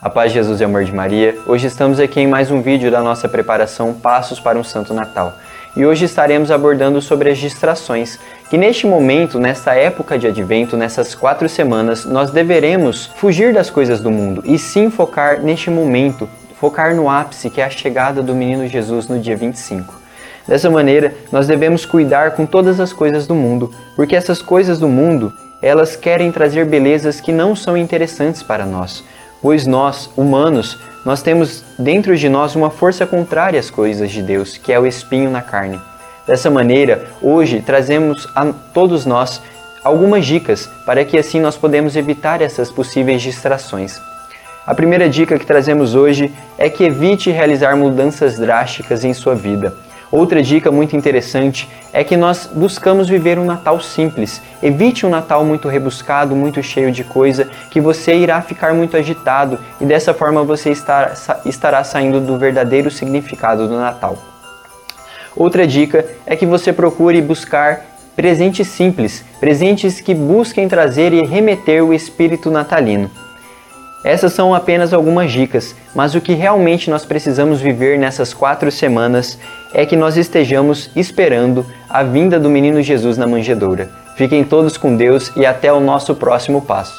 A paz de Jesus e amor de Maria. Hoje estamos aqui em mais um vídeo da nossa preparação Passos para um Santo Natal. E hoje estaremos abordando sobre as distrações, que neste momento, nesta época de advento, nessas quatro semanas, nós deveremos fugir das coisas do mundo e sim focar neste momento, focar no ápice que é a chegada do menino Jesus no dia 25. Dessa maneira, nós devemos cuidar com todas as coisas do mundo, porque essas coisas do mundo, elas querem trazer belezas que não são interessantes para nós pois nós, humanos, nós temos dentro de nós uma força contrária às coisas de Deus, que é o espinho na carne. Dessa maneira, hoje trazemos a todos nós algumas dicas para que assim nós podemos evitar essas possíveis distrações. A primeira dica que trazemos hoje é que evite realizar mudanças drásticas em sua vida. Outra dica muito interessante é que nós buscamos viver um Natal simples. Evite um Natal muito rebuscado, muito cheio de coisa, que você irá ficar muito agitado e dessa forma você estará saindo do verdadeiro significado do Natal. Outra dica é que você procure buscar presentes simples, presentes que busquem trazer e remeter o espírito natalino. Essas são apenas algumas dicas, mas o que realmente nós precisamos viver nessas quatro semanas é que nós estejamos esperando a vinda do menino Jesus na manjedoura. Fiquem todos com Deus e até o nosso próximo passo.